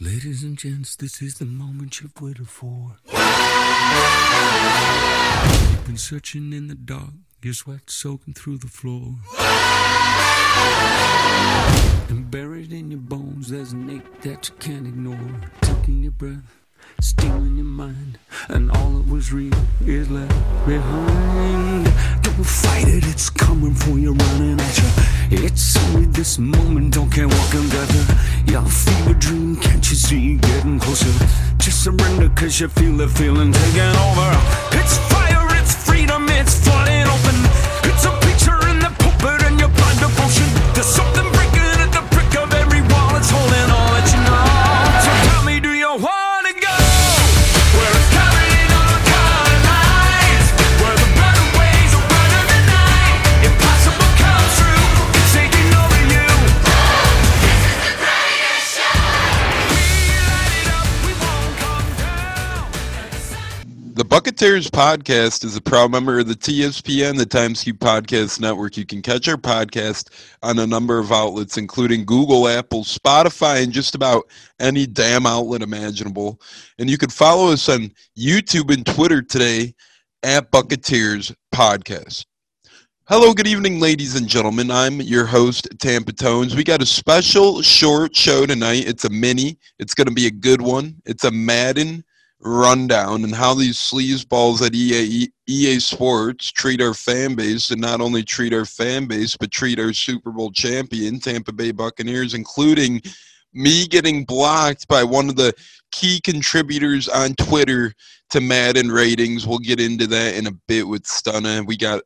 Ladies and gents, this is the moment you've waited for. You've been searching in the dark, your sweat soaking through the floor. And buried in your bones, there's an ache that you can't ignore. Taking your breath, stealing your mind, and all that was real is left behind. Don't fight it, it's coming for you, running at you. It's only this moment, don't care what can gather. Your fever dream, can't you see getting closer? Just surrender, cause you feel the feeling taking over. It's fire, it's freedom, it's flooding The Bucketeers podcast is a proud member of the TSPN, the Times Cube Podcast Network. You can catch our podcast on a number of outlets, including Google, Apple, Spotify, and just about any damn outlet imaginable. And you can follow us on YouTube and Twitter today at Bucketeers Podcast. Hello, good evening, ladies and gentlemen. I'm your host, Tampa Tones. We got a special short show tonight. It's a mini. It's going to be a good one. It's a Madden rundown and how these sleazeballs at EA, EA Sports treat our fan base and not only treat our fan base, but treat our Super Bowl champion, Tampa Bay Buccaneers, including me getting blocked by one of the key contributors on Twitter to Madden ratings. We'll get into that in a bit with Stunna. We got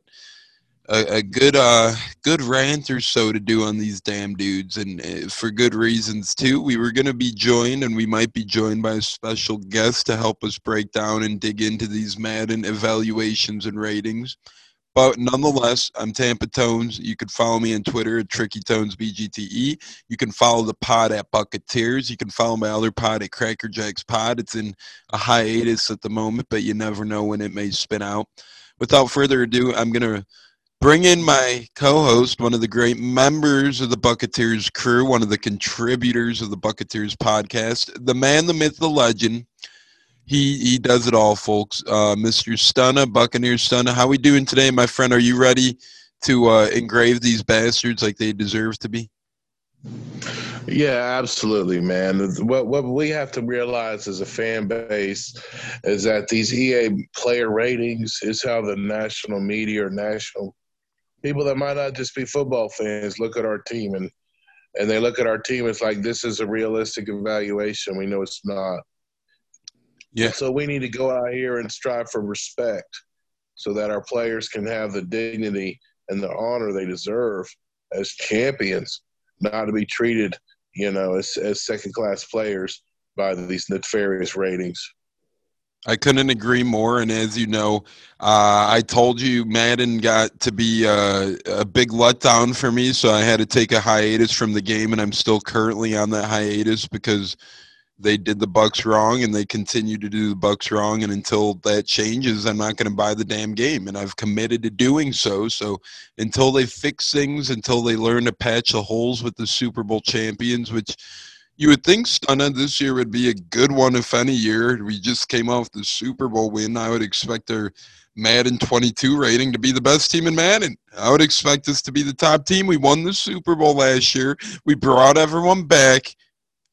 a, a good uh good rant or so to do on these damn dudes and uh, for good reasons too. We were going to be joined and we might be joined by a special guest to help us break down and dig into these madden evaluations and ratings. But nonetheless i'm tampa tones. You can follow me on twitter at tricky tones bgte you can follow the pod at bucketeers. You can follow my other pod at cracker jacks pod. It's in a hiatus at the moment but you never know when it may spin out. Without further ado i'm going to bring in my co-host, one of the great members of the Bucketeers crew, one of the contributors of the Bucketeers podcast, the man, the myth, the legend. He he does it all, folks. Uh, Mr. Stunna, Buccaneers Stunna. How we doing today, my friend? Are you ready to uh, engrave these bastards like they deserve to be? Yeah, absolutely, man. What what we have to realize as a fan base is that these EA player ratings is how the national media or national people that might not just be football fans look at our team and and they look at our team. It's like this is a realistic evaluation. We know it's not. Yeah. So we need to go out here and strive for respect, so that our players can have the dignity and the honor they deserve as champions, not to be treated, you know, as as second class players by these nefarious ratings. I couldn't agree more. And as you know, uh, I told you Madden got to be uh, a big letdown for me, so I had to take a hiatus from the game, and I'm still currently on that hiatus because they did the Bucks wrong, and they continue to do the Bucks wrong. And until that changes, I'm not going to buy the damn game, and I've committed to doing so. So until they fix things, until they learn to patch the holes with the Super Bowl champions, which you would think Stunna this year would be a good one if any year. We just came off the Super Bowl win. I would expect their Madden 22 rating to be the best team in Madden. I would expect us to be the top team. We won the Super Bowl last year. We brought everyone back,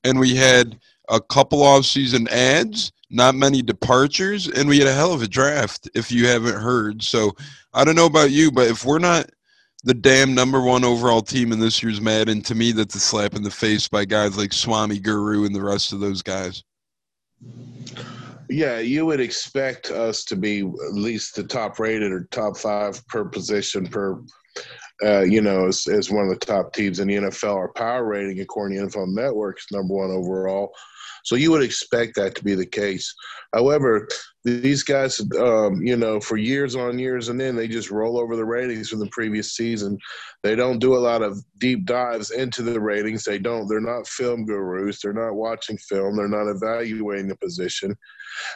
and we had a couple off-season ads, not many departures, and we had a hell of a draft. If you haven't heard, so I don't know about you, but if we're not the damn number one overall team in this year's Madden, to me, that's a slap in the face by guys like Swami Guru and the rest of those guys. Yeah, you would expect us to be at least the top rated or top five per position per, uh, you know, as, as one of the top teams in the NFL. Our power rating, according to NFL Network, is number one overall. So you would expect that to be the case. However, these guys, um, you know, for years on years and then they just roll over the ratings from the previous season. They don't do a lot of deep dives into the ratings. They don't. They're not film gurus. They're not watching film. They're not evaluating the position.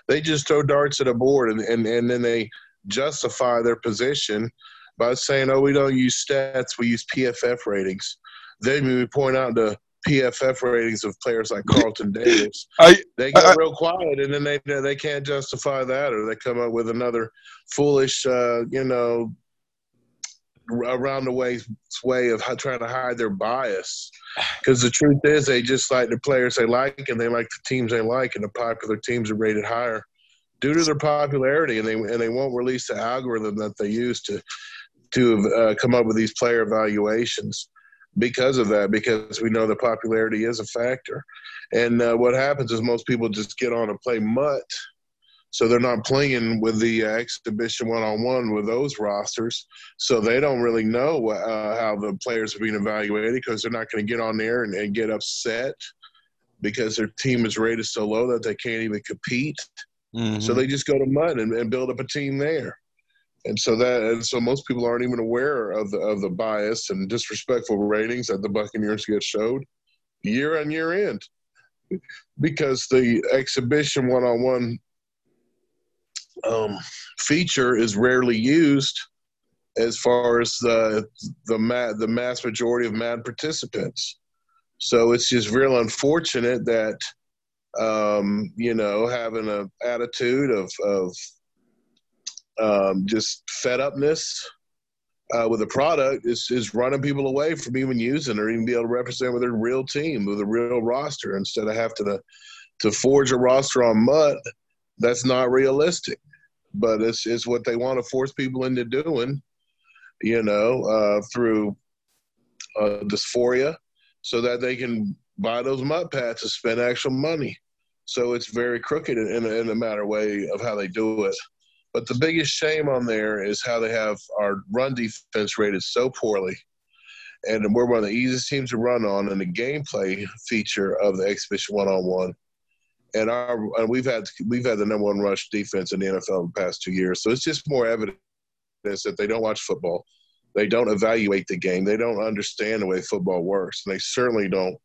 They just throw darts at a board and, and, and then they justify their position by saying, "Oh, we don't use stats. We use PFF ratings." Then we point out to PFF ratings of players like Carlton Davis, I, they get I- real quiet, and then they they can't justify that, or they come up with another foolish, uh, you know, around the way way of trying to hide their bias. Because the truth is, they just like the players they like, and they like the teams they like, and the popular teams are rated higher due to their popularity, and they and they won't release the algorithm that they use to to uh, come up with these player evaluations because of that. Because we know the popularity is a factor, and uh, what happens is most people just get on and play MUT. So they're not playing with the uh, exhibition one-on-one with those rosters, so they don't really know uh, how the players are being evaluated because they're not going to get on there and, and get upset because their team is rated so low that they can't even compete. Mhm. So they just go to MUT and, and build up a team there. And so that and so most people aren't even aware of the of the bias and disrespectful ratings that the Buccaneers get showed year on year end. Because the exhibition one on one um feature is rarely used as far as the the ma- the mass majority of mad participants. So it's just real unfortunate that um, you know, having an attitude of, of um, just fed upness uh, with a product is, is running people away from even using or even be able to represent with their real team, with a real roster, instead of having to, to forge a roster on MUT. That's not realistic, but it's, it's what they want to force people into doing, you know, uh, through uh, dysphoria so that they can buy those MUT pads and spend actual money. So it's very crooked in, in, in a matter way of how they do it. But the biggest shame on there is how they have our run defense rated so poorly. And we're one of the easiest teams to run on in the gameplay feature of the exhibition one on one. And our and we've had we've had the number one rush defense in the NFL in the past two years. So it's just more evidence that they don't watch football. They don't evaluate the game. They don't understand the way football works. And they certainly don't,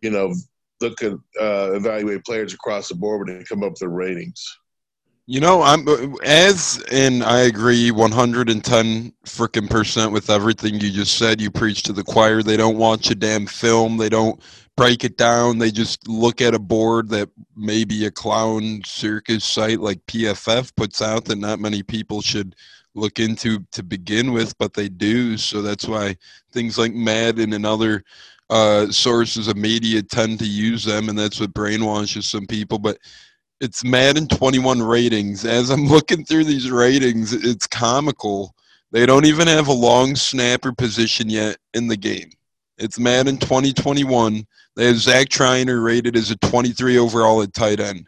you know, look at uh, evaluate players across the board when they come up with their ratings. You know, I'm as and I agree 110 freaking percent with everything you just said. You preach to the choir. They don't watch a damn film. They don't break it down. They just look at a board that maybe a clown circus site like PFF puts out that not many people should look into to begin with, but they do. So that's why things like Madden and other uh, sources of media tend to use them, and that's what brainwashes some people. But it's Madden 21 ratings. As I'm looking through these ratings, it's comical. They don't even have a long snapper position yet in the game. It's Madden 2021. They have Zach Triner rated as a 23 overall at tight end.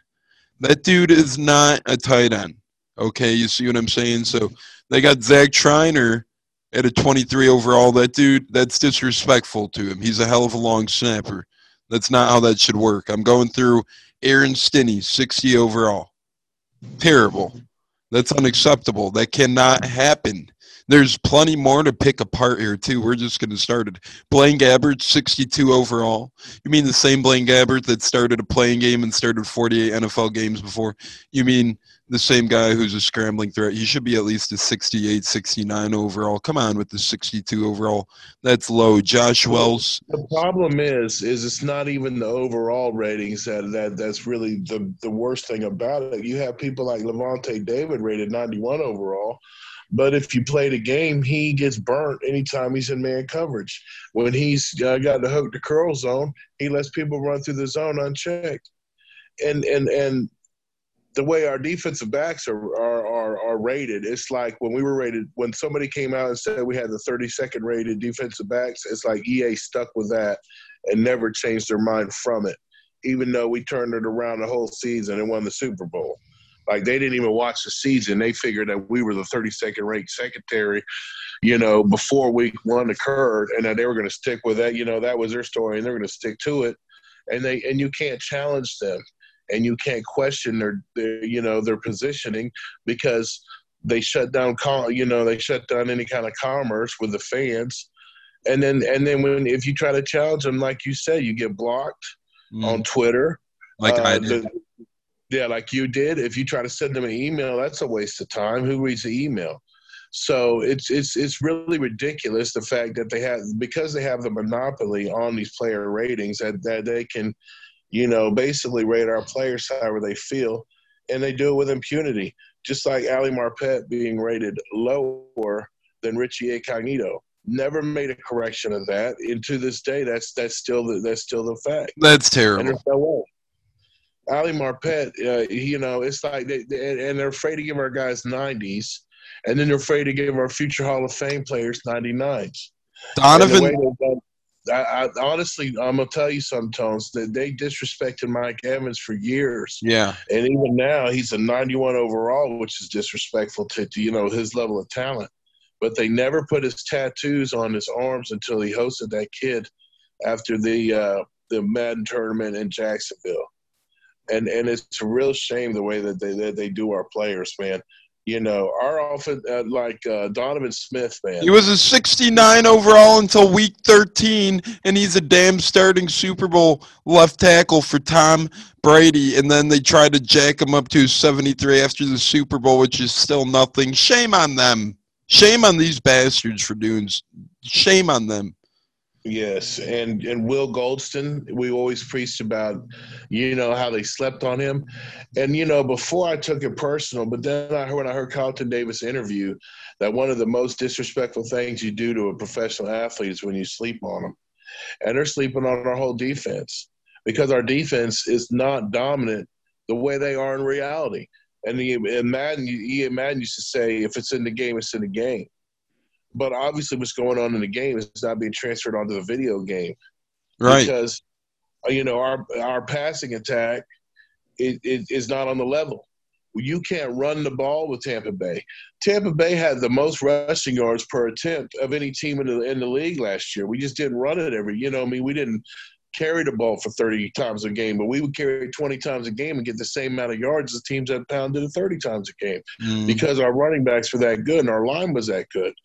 That dude is not a tight end. Okay, you see what I'm saying? So they got Zach Triner at a 23 overall. That dude, that's disrespectful to him. He's a hell of a long snapper. That's not how that should work. I'm going through Aaron Stinnie, 60 overall. Terrible. That's unacceptable. That cannot happen. There's plenty more to pick apart here, too. We're just going to start it. Blaine Gabbert, 62 overall. You mean the same Blaine Gabbert that started a playing game and started 48 NFL games before? You mean the same guy who's a scrambling threat? He should be at least a 68, 69 overall. Come on with the 62 overall. That's low. Josh Wells, The problem is, is it's not even the overall ratings that, that that's really the, the worst thing about it. You have people like Lavonte David rated 91 overall, but if you play the game, he gets burnt anytime he's in man coverage. When he's uh, got the hook to curl zone, he lets people run through the zone unchecked. And and and the way our defensive backs are, are are are rated, it's like when we were rated when somebody came out and said we had the 32nd rated defensive backs, it's like EA stuck with that and never changed their mind from it, even though we turned it around the whole season and won the Super Bowl. Like they didn't even watch the season; they figured that we were the 32nd ranked secondary, you know, before week one occurred, and that they were going to stick with that. You know, that was their story, and they're going to stick to it. And they and you can't challenge them and you can't question their, their you know their positioning because they shut down com- you know they shut down any kind of commerce with the fans. And then and then when if you try to challenge them like you said you get blocked mm, on twitter. Like Uh, I did. the- yeah like you did. If you try to send them an email that's a waste of time. Who reads the email? So it's it's it's really ridiculous the fact that they have because they have the monopoly on these player ratings that, that they can, you know, basically rate our players however they feel, and they do it with impunity. Just like Ali Marpet being rated lower than Richie Incognito. Never made a correction of that, and to this day, that's that's still the, that's still the fact. That's terrible. no. Ali Marpet, uh, you know, it's like they, they and they're afraid to give our guys 90s, and then they're afraid to give our future Hall of Fame players 99s. Donovan, done- I, I honestly, I'm gonna tell you some tones that they disrespected Mike Evans for years, yeah, and even now he's a 91 overall, which is disrespectful to, to you know his level of talent. But they never put his tattoos on his arms until he hosted that kid after the uh, the Madden tournament in Jacksonville, and and it's a real shame the way that they that they do our players, man. You know, our offense, uh, like uh, Donovan Smith, man. he was a 69 overall until week 13, and he's a damn starting Super Bowl left tackle for Tom Brady. And then they tried to jack him up to 73 after the Super Bowl, which is still nothing. Shame on them. Shame on these bastards for doing. Shame on them. Yes, and and Will Gholston, we always preached about, you know, how they slept on him, and you know, before I took it personal, but then I heard when I heard Carlton Davis interview that one of the most disrespectful things you do to a professional athlete is when you sleep on them, and they're sleeping on our whole defense because our defense is not dominant the way they are in reality. And, the, and Madden, Ian Madden used to say, if it's in the game, it's in the game but obviously what's going on in the game is not being transferred onto the video game Right. because you know our our passing attack is not on the level you can't run the ball with Tampa Bay. Tampa Bay had the most rushing yards per attempt of any team in the in the league last year. We just didn't run it every. You know, I mean, we didn't carry the ball for 30 times a game, but we would carry 20 times a game and get the same amount of yards as teams that pounded it 30 times a game Mm. because our running backs were that good and our line was that good.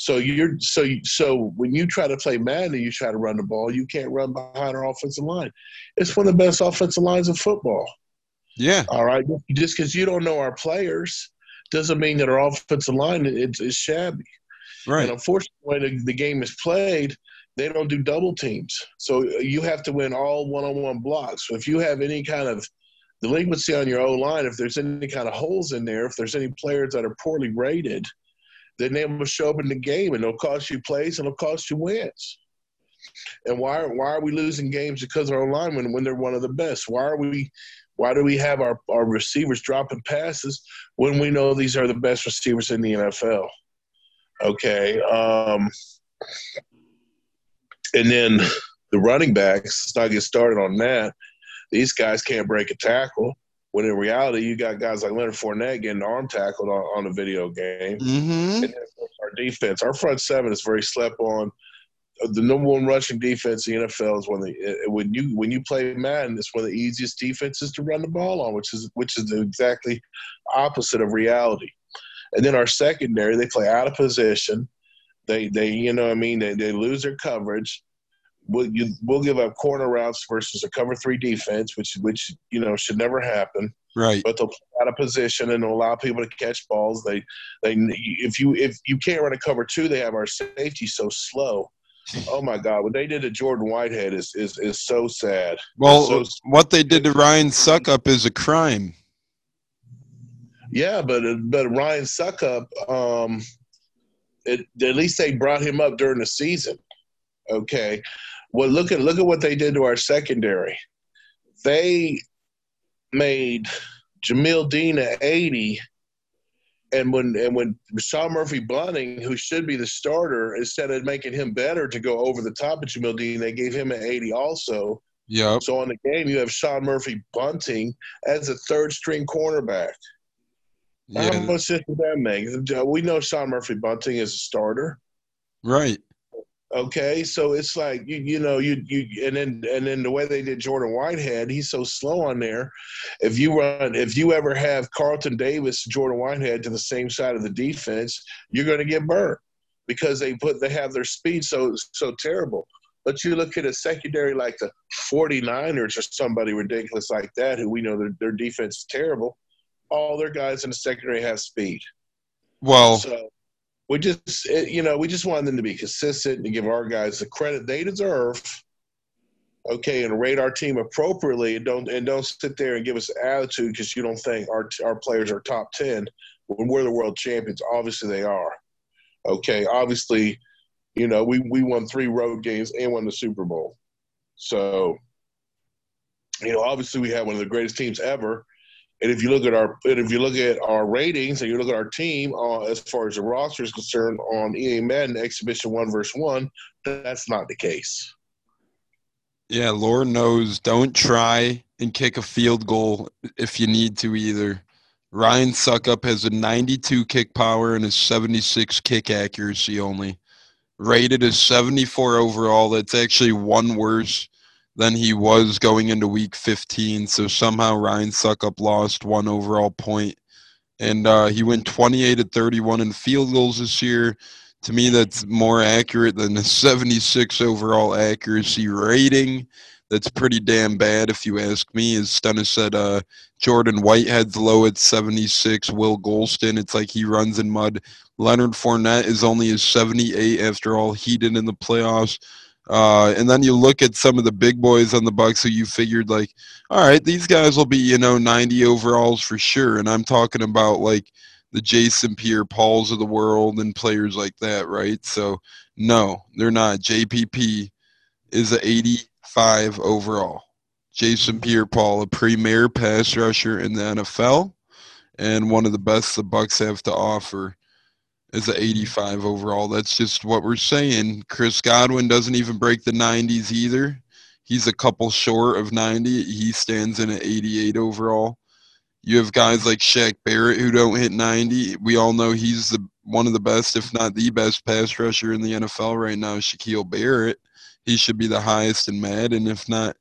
So you're so you, so when you try to play Madden and you try to run the ball, you can't run behind our offensive line. It's one of the best offensive lines in football. Yeah. All right, just because you don't know our players doesn't mean that our offensive line is, is shabby. Right. And unfortunately, the, the game is played, they don't do double teams. So you have to win all one-on-one blocks. So if you have any kind of delinquency on your O line, if there's any kind of holes in there, if there's any players that are poorly rated, then they will show up in the game and it'll cost you plays and it'll cost you wins. And why why are we losing games because of our linemen when they're one of the best? Why are we why do we have our, our receivers dropping passes when we know these are the best receivers in the NFL? Okay. Um, and then the running backs, let's not get started on that. These guys can't break a tackle. When in reality, you got guys like Leonard Fournette getting arm tackled on, on a video game. Mm-hmm. And then of course, our defense, our front seven is very slept on. The number one rushing defense in the NFL is one of the when you when you play Madden, it's one of the easiest defenses to run the ball on, which is which is the exactly opposite of reality. And then our secondary, they play out of position. They they you know what I mean they they lose their coverage. We'll, you, we'll give up corner routes versus a cover three defense, which which you know should never happen Right. but they'll play out of position and allow people to catch balls. They, they, if you if you can't run a cover two, they have our safety so slow. Oh my God, what they did to Jordan Whitehead is is is so sad. Well, So- what they did to Ryan Succop is a crime. Yeah, but but Ryan Succop, um, it, at least they brought him up during the season. Okay, well look at look at what they did to our secondary. They made Jamel Dean at eighty, and when and when Sean Murphy Bunting, who should be the starter, instead of making him better to go over the top of Jamel Dean, they gave him an eighty also. Yep. So on the game, you have Sean Murphy Bunting as a third string cornerback. How Yeah. much sense does that make? We know Sean Murphy Bunting is a starter. Right. Okay, so it's like you you know you you and then and then the way they did Jordan Whitehead, he's so slow on there. If you run, if you ever have Carlton Davis, Jordan Whitehead to the same side of the defense, you're going to get burned because they put they have their speed so so terrible. But you look at a secondary like the 49ers or somebody ridiculous like that, who we know their, their defense is terrible. All their guys in the secondary have speed. Well, So we just you know we just want them to be consistent and give our guys the credit they deserve okay and rate our team appropriately and don't and don't sit there and give us attitude because you don't think our our players are top 10 when we're the world champions. Obviously they are. Okay obviously you know we we won three road games and won the super bowl. So you know obviously we have one of the greatest teams ever and if you look at our and if you look at our ratings and you look at our team uh, as far as the roster is concerned on EA Madden Exhibition One versus One, that's not the case. Yeah, Lord knows. Don't try and kick a field goal if you need to either. Ryan Succop has a 92 kick power and a 76 kick accuracy only. Rated as 74 overall. That's actually one worse than he was going into week 15. So somehow Ryan Succop lost one overall point. And uh, he went 28 at 31 in field goals this year. To me, that's more accurate than a 76 overall accuracy rating. That's pretty damn bad, if you ask me. As Stennis said, uh, Jordan Whitehead's low at 76. Will Gholston, it's like he runs in mud. Leonard Fournette is only a 78 after all he did in the playoffs. Uh, and then you look at some of the big boys on the Bucks who you figured like, all right, these guys will be you know 90 overalls for sure. And I'm talking about like the Jason Pierre-Pauls of the world and players like that, right? So no, they're not. JPP is a 85 overall. Jason Pierre-Paul, a premier pass rusher in the NFL, and one of the best the Bucks have to offer is a 85 overall. That's just what we're saying. Chris Godwin doesn't even break the 90s either. He's a couple short of 90. He stands in an 88 overall. You have guys like Shaq Barrett who don't hit 90. We all know he's the one of the best, if not the best, pass rusher in the NFL right now. Shaquille Barrett. He should be the highest in Madden, if not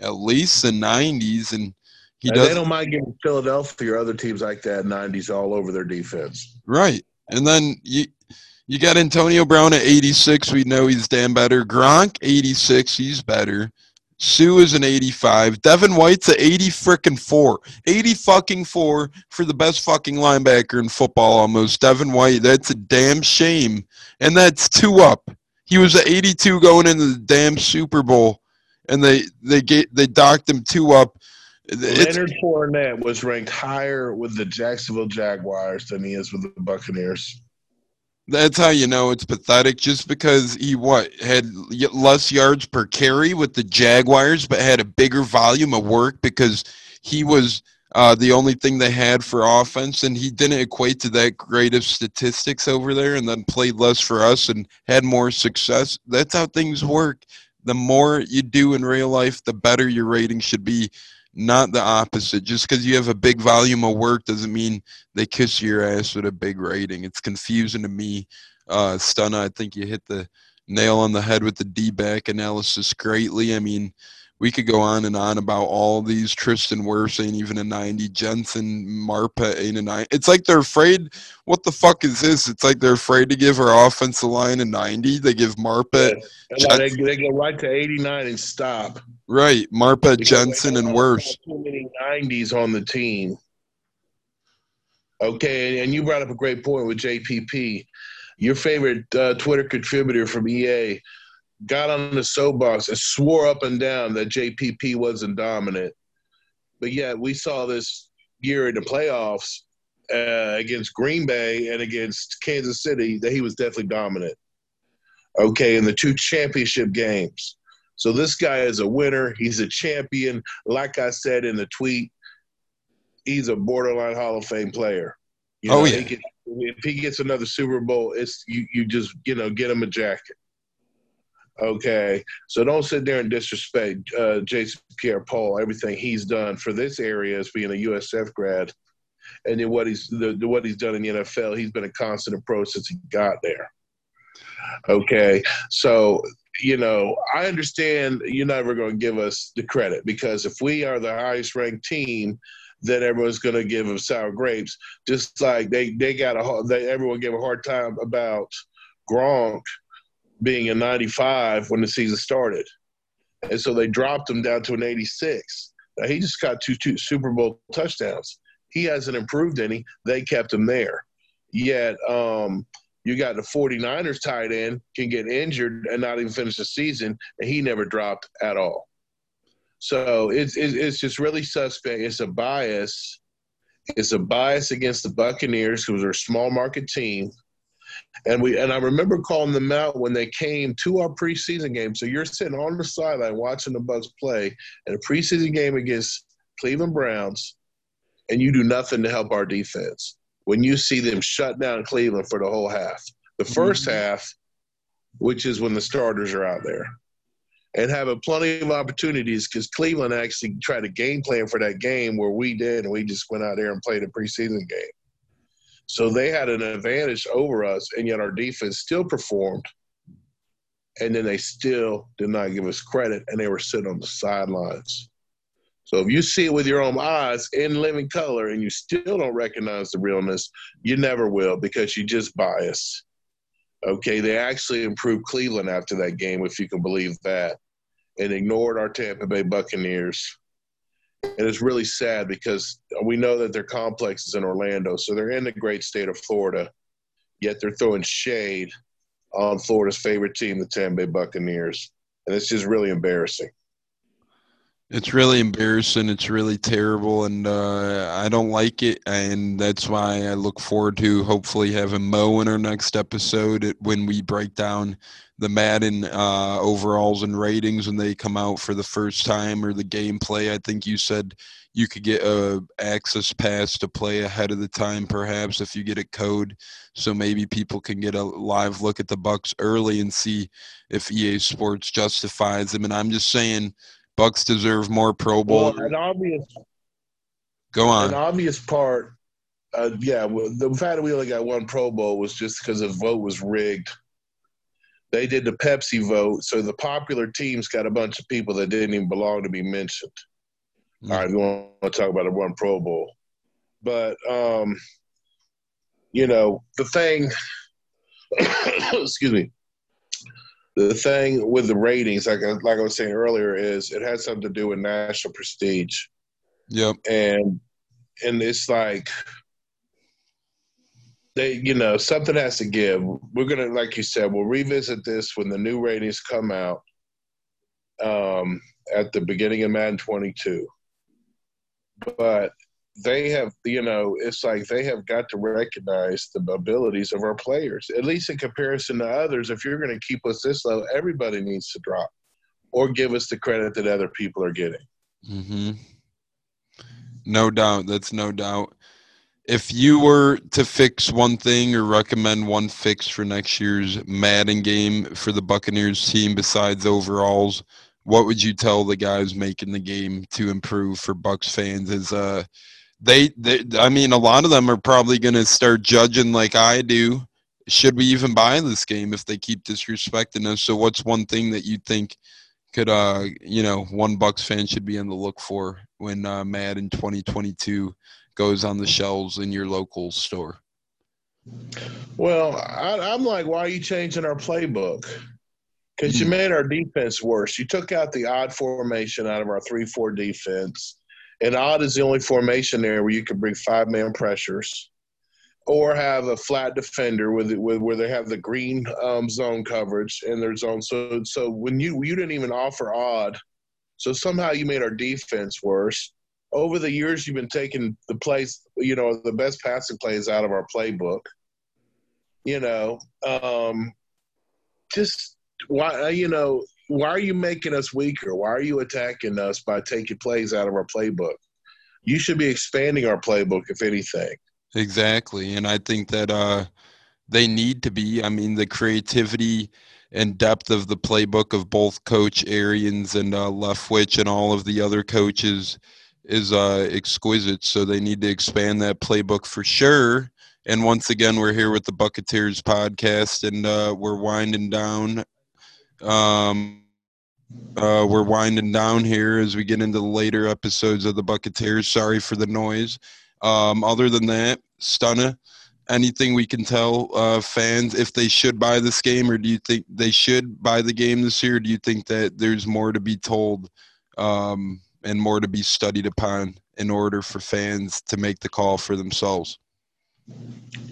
at least the 90s. And he does. They don't mind giving Philadelphia or other teams like that 90s all over their defense. Right. And then you you got Antonio Brown at 86. We know he's damn better. Gronk 86. He's better. Suh is an 85. Devin White's a 80 frickin' four. 80 fucking four for the best fucking linebacker in football almost. Devin White, that's a damn shame. And that's two up. He was at 82 going into the damn Super Bowl. And they they get they docked him two up. It's, Leonard Fournette was ranked higher with the Jacksonville Jaguars than he is with the Buccaneers. That's how you know it's pathetic. Just because he what had less yards per carry with the Jaguars, but had a bigger volume of work because he was uh, the only thing they had for offense, and he didn't equate to that great of statistics over there, and then played less for us and had more success. That's how things work. The more you do in real life, the better your rating should be not the opposite. Just because you have a big volume of work doesn't mean they kiss your ass with a big rating. It's confusing to me. Uh, Stunna, I think you hit the nail on the head with the D back analysis greatly. I mean, we could go on and on about all these. Tristan Wirfs ain't even a 90. Jensen Marpet ain't a 90. It's like they're afraid. What the fuck is this? It's like they're afraid to give our offensive line a 90. They give Marpet. Yeah. They, they, go right to 89 and stop. Right. Marpet, Jensen, and Wirfs. Too many 90s on the team. Okay. And you brought up a great point with JPP. Your favorite uh, Twitter contributor from EA got on the soapbox and swore up and down that JPP wasn't dominant. But yet we saw this year in the playoffs uh, against Green Bay and against Kansas City that he was definitely dominant. Okay, in the two championship games. So this guy is a winner. He's a champion. Like I said in the tweet, he's a borderline Hall of Fame player. You oh, know, oh yeah. He can, if he gets another Super Bowl, it's you. You just you know get him a jacket. Okay, so don't sit there and disrespect uh, Jason Pierre-Paul. Everything he's done for this area as being a USF grad, and then what he's the, the, what he's done in the NFL. He's been a constant approach since he got there. Okay, so you know I understand you're never going to give us the credit because if we are the highest ranked team, then everyone's going to give them sour grapes. Just like they they got a they everyone gave a hard time about Gronk being a 95 when the season started. And so they dropped him down to an 86. Now, he just got two, two Super Bowl touchdowns. He hasn't improved any. They kept him there. Yet, um, you got the 49ers tight end can get injured and not even finish the season, and he never dropped at all. So it's it's just really suspect. It's a bias. It's a bias against the Buccaneers, who are a small market team. And we and I remember calling them out when they came to our preseason game. So you're sitting on the sideline watching the Bucks play in a preseason game against Cleveland Browns, and you do nothing to help our defense. When you see them shut down Cleveland for the whole half, the 1st mm-hmm. half, which is when the starters are out there, and having plenty of opportunities because Cleveland actually tried a game plan for that game where we did, and we just went out there and played a preseason game. So they had an advantage over us, and yet our defense still performed. And then they still did not give us credit, and they were sitting on the sidelines. So if you see it with your own eyes in living color and you still don't recognize the realness, you never will because you just bias. Okay, they actually improved Cleveland after that game, if you can believe that, and ignored our Tampa Bay Buccaneers and it's really sad because we know that their complex is in Orlando, so they're in the great state of Florida, yet they're throwing shade on Florida's favorite team, the Tampa Bay Buccaneers, and it's just really embarrassing. It's really embarrassing. It's really terrible, and uh, I don't like it. And that's why I look forward to hopefully having Mo in our next episode when we break down the Madden uh, overalls and ratings when they come out for the first time or the gameplay. I think you said you could get a access pass to play ahead of the time, perhaps if you get a code, so maybe people can get a live look at the Bucks early and see if EA Sports justifies them. And I'm just saying, Bucks deserve more Pro Bowl. Well, an obvious. Go on. An obvious part. Uh, yeah, well, the fact that we only got one Pro Bowl was just because the vote was rigged they did the Pepsi vote, so the popular teams got a bunch of people that didn't even belong to be mentioned. Mm-hmm. All right, we want to talk about the one Pro Bowl, but um, you know the thing. excuse me. The thing with the ratings, like like I was saying earlier, is it has something to do with national prestige. Yep. And and it's like they you know something has to give we're gonna like you said we'll revisit this when the new ratings come out um, at the beginning of madden 22 but they have you know it's like they have got to recognize the abilities of our players at least in comparison to others if you're going to keep us this low everybody needs to drop or give us the credit that other people are getting mm-hmm. no doubt that's no doubt if you were to fix one thing or recommend one fix for next year's Madden game for the Buccaneers team besides overalls, what would you tell the guys making the game to improve for Bucks fans? Is uh, they, they I mean, a lot of them are probably going to start judging like I do. Should we even buy this game if they keep disrespecting us? So, what's one thing that you think could, uh, you know, one Bucks fan should be on the look for when uh, Madden 2022 goes on the shelves in your local store? Well, I, am like, why are you changing our playbook? Because you made our defense worse. You took out the odd formation out of our 3 4 defense. And odd is the only formation there where you can bring five man pressures or have a flat defender with, with where they have the green um, zone coverage in their zone. So, so when you you didn't even offer odd, so somehow you made our defense worse over the years you've been taking the plays, you know, the best passing plays out of our playbook. You know, um, just why you know why are you making us weaker? Why are you attacking us by taking plays out of our playbook? You should be expanding our playbook, if anything. Exactly, and I think that uh, they need to be. I mean, the creativity and depth of the playbook of both Coach Arians and uh, Leftwich and all of the other coaches is uh, exquisite. So they need to expand that playbook for sure. And once again, we're here with the Bucketeers podcast, and uh, we're winding down. Um, uh, we're winding down here as we get into the later episodes of the Bucketeers. Sorry for the noise. Um, other than that, Stunna, anything we can tell uh, fans if they should buy this game, or do you think they should buy the game this year? do you think that there's more to be told? Um, and more to be studied upon in order for fans to make the call for themselves.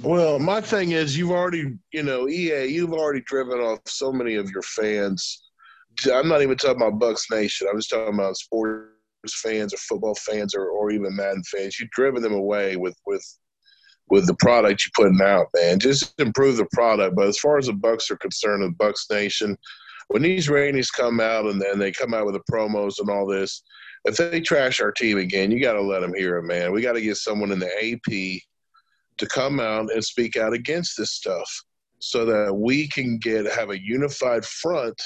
Well, my thing is, you've already, you know, EA, you've already driven off so many of your fans. I'm not even talking about Bucks Nation. I'm just talking about sports fans or football fans or, or even Madden fans. You've driven them away with with with the product you're putting out, man. Just improve the product. But as far as the Bucks are concerned, the Bucks Nation, when these ratings come out and then they come out with the promos and all this, if they trash our team again, you got to let them hear it, man. We got to get someone in the AP to come out and speak out against this stuff so that we can get have a unified front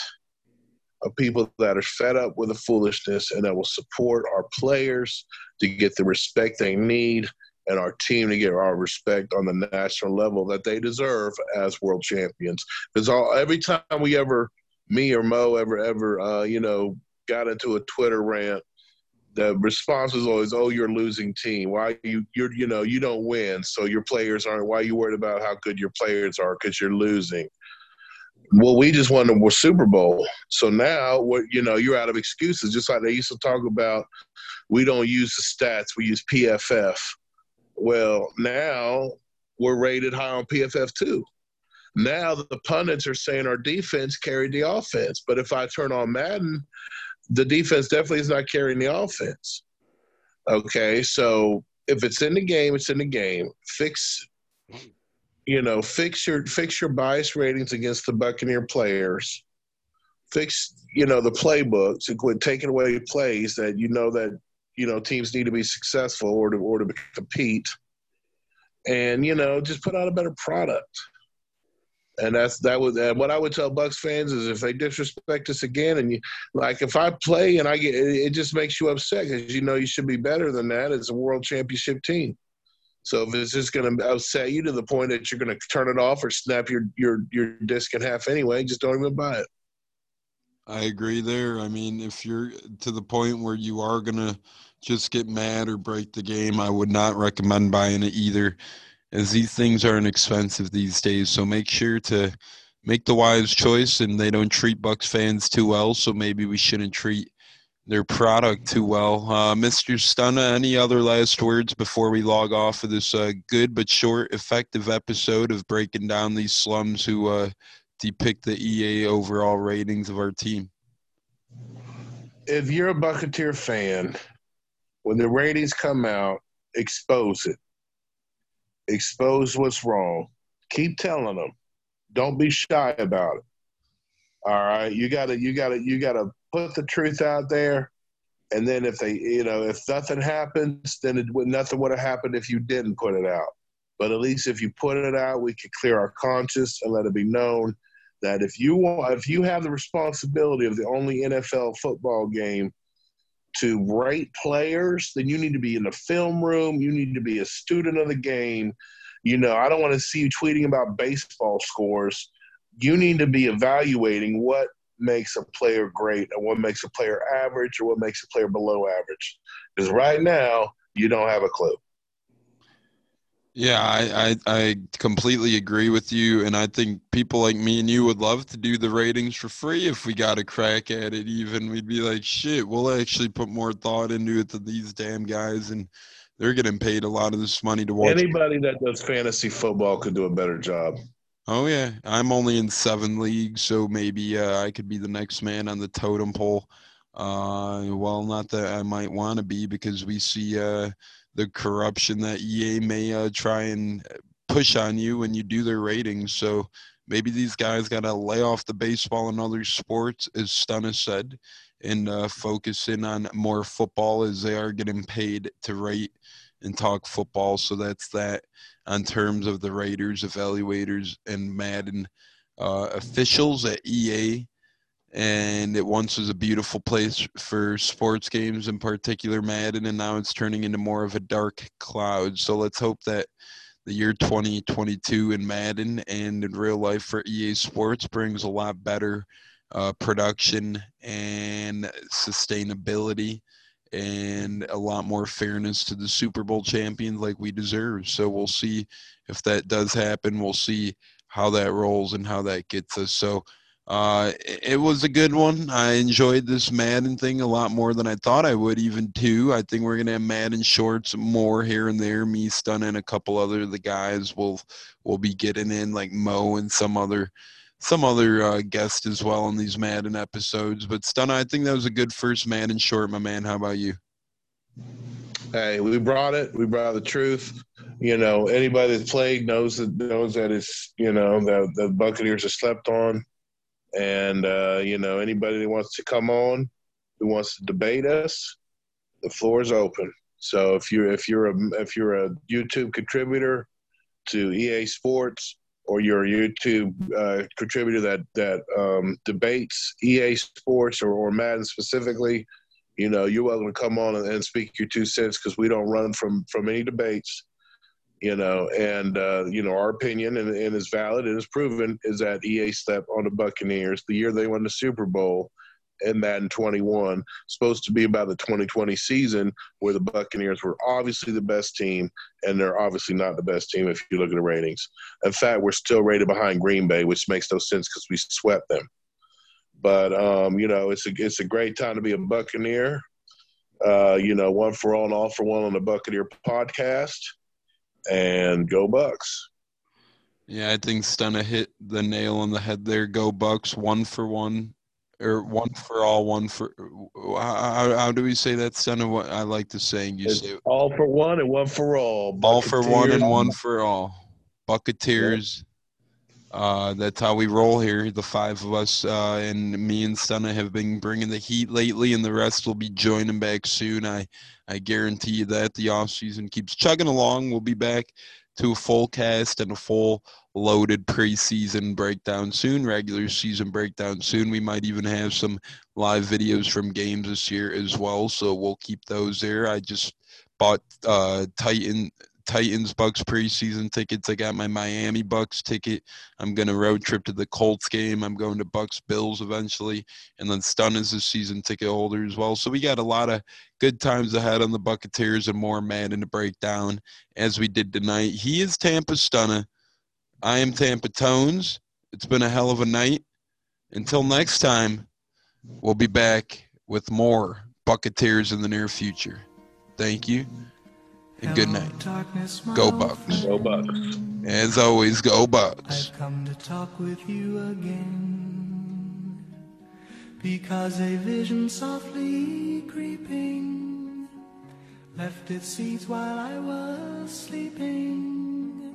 of people that are fed up with the foolishness and that will support our players to get the respect they need and our team to get our respect on the national level that they deserve as world champions. Because all every time we ever, me or Mo ever ever, uh, you know, got into a Twitter rant, the response was always, "Oh, you're losing team. Why you you're you know you don't win, so your players aren't. Why are you worried about how good your players are? Because you're losing." Well, we just won the Super Bowl, so now what? You know, you're out of excuses. Just like they used to talk about, we don't use the stats, we use PFF. Well, now we're rated high on PFF too. Now the pundits are saying our defense carried the offense, but if I turn on Madden, the defense definitely is not carrying the offense. Okay, so if it's in the game, it's in the game. Fix, you know, fix your fix your bias ratings against the Buccaneer players. Fix, you know, the playbooks and quit taking away plays that you know that you know teams need to be successful or to or to compete, and you know just put out a better product. And that's that was what I would tell Bucks fans is if they disrespect us again, and you like if I play and I get it, just makes you upset because you know you should be better than that as a world championship team. So if it's just going to upset you to the point that you're going to turn it off or snap your your your disc in half anyway, just don't even buy it. I agree there. I mean, if you're to the point where you are gonna just get mad or break the game, I would not recommend buying it either, as these things are inexpensive these days. So make sure to make the wise choice, and they don't treat Bucks fans too well. So maybe we shouldn't treat their product too well. Uh, Mr. Stunna, any other last words before we log off of this uh, good but short, effective episode of breaking down these slums who uh, depict the EA overall ratings of our team? If you're a Bucketeer fan, when the ratings come out, expose it. Expose what's wrong. Keep telling them. Don't be shy about it. All right, you gotta, you gotta, you gotta put the truth out there. And then if they, you know, if nothing happens, then it, nothing would have happened if you didn't put it out. But at least if you put it out, we can clear our conscience and let it be known that if you want, if you have the responsibility of the only NFL football game to rate players, then you need to be in the film room. You need to be a student of the game. You know, I don't want to see you tweeting about baseball scores. You need to be evaluating what makes a player great and what makes a player average or what makes a player below average. Because right now, you don't have a clue. Yeah, I, I, I completely agree with you, and I think people like me and you would love to do the ratings for free if we got a crack at it. Even we'd be like, shit, we'll actually put more thought into it than these damn guys, and they're getting paid a lot of this money to watch. Anybody that does fantasy football could do a better job. Oh yeah, I'm only in seven leagues, so maybe uh, I could be the next man on the totem pole. Uh, well, not that I might want to be because we see. Uh, the corruption that EA may uh, try and push on you when you do their ratings. So maybe these guys got to lay off the baseball and other sports, as Stunna said, and uh, focus in on more football as they are getting paid to rate and talk football. So that's that on terms of the raters, evaluators, and Madden uh, officials at EA and it once was a beautiful place for sports games in particular madden and now it's turning into more of a dark cloud. So let's hope that the year 2022 in madden and in real life for ea sports brings a lot better uh, production and sustainability and a lot more fairness to the super bowl champions like we deserve. So we'll see if that does happen. We'll see how that rolls and how that gets us. So Uh, it was a good one. I enjoyed this Madden thing a lot more than I thought I would, even too. I think we're gonna have Madden shorts more here and there. Me, Stun, and a couple other the guys will will be getting in, like Mo and some other some other uh, guest as well in these Madden episodes. But Stun, I think that was a good first Madden short, my man. How about you? Hey, we brought it. We brought the truth. You know, anybody that's played knows that knows that it's you know that the Buccaneers are slept on, and uh, you know anybody that wants to come on, who wants to debate us, the floor is open. So if you're if you're a if you're a YouTube contributor to EA Sports or you're a YouTube uh, contributor that that um, debates EA Sports or, or Madden specifically, you know, you're welcome to come on and, and speak your two cents because we don't run from from any debates. You know, and uh, you know our opinion and, and is valid and is proven is that EA stepped on the Buccaneers the year they won the Super Bowl and that in Madden 21, supposed to be about the 2020 season where the Buccaneers were obviously the best team, and they're obviously not the best team if you look at the ratings. In fact, we're still rated behind Green Bay, which makes no sense because we swept them. But um, you know, it's a it's a great time to be a Buccaneer. Uh, you know, one for all and all for one on the Buccaneer podcast, and go Bucks. Yeah, I think Stunna hit the nail on the head there. Go Bucks, one for one, or one for all, one for. How, how do we say that, Stunna? What I like the saying you It's say. all for one and one for all. All for one and one for all. Bucketeers. Uh, that's how we roll here. The five of us uh, and me and Stunna have been bringing the heat lately, and the rest will be joining back soon. I, I guarantee you that the off season keeps chugging along. We'll be back to a full cast and a full loaded preseason breakdown soon, regular season breakdown soon. We might even have some live videos from games this year as well, so we'll keep those there. I just bought uh, Titan Titans Bucks preseason tickets. I got my Miami Bucks ticket. I'm gonna road trip to the Colts game. I'm going to Bucks Bills eventually, and then Stun is a season ticket holder as well. So we got a lot of good times ahead on the Bucketeers and more Madden to break down as we did tonight. He is Tampa Stunna. I am Tampa Tones. It's been a hell of a night. Until next time, we'll be back with more Bucketeers in the near future. Thank you and good night. Go Bucks. Go Bucks. As always, go Bucks. I've come to talk with you again because a vision softly creeping left its seeds while I was sleeping,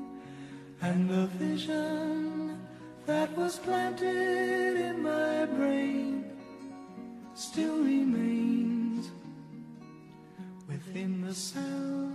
and the vision that was planted in my brain still remains within the sound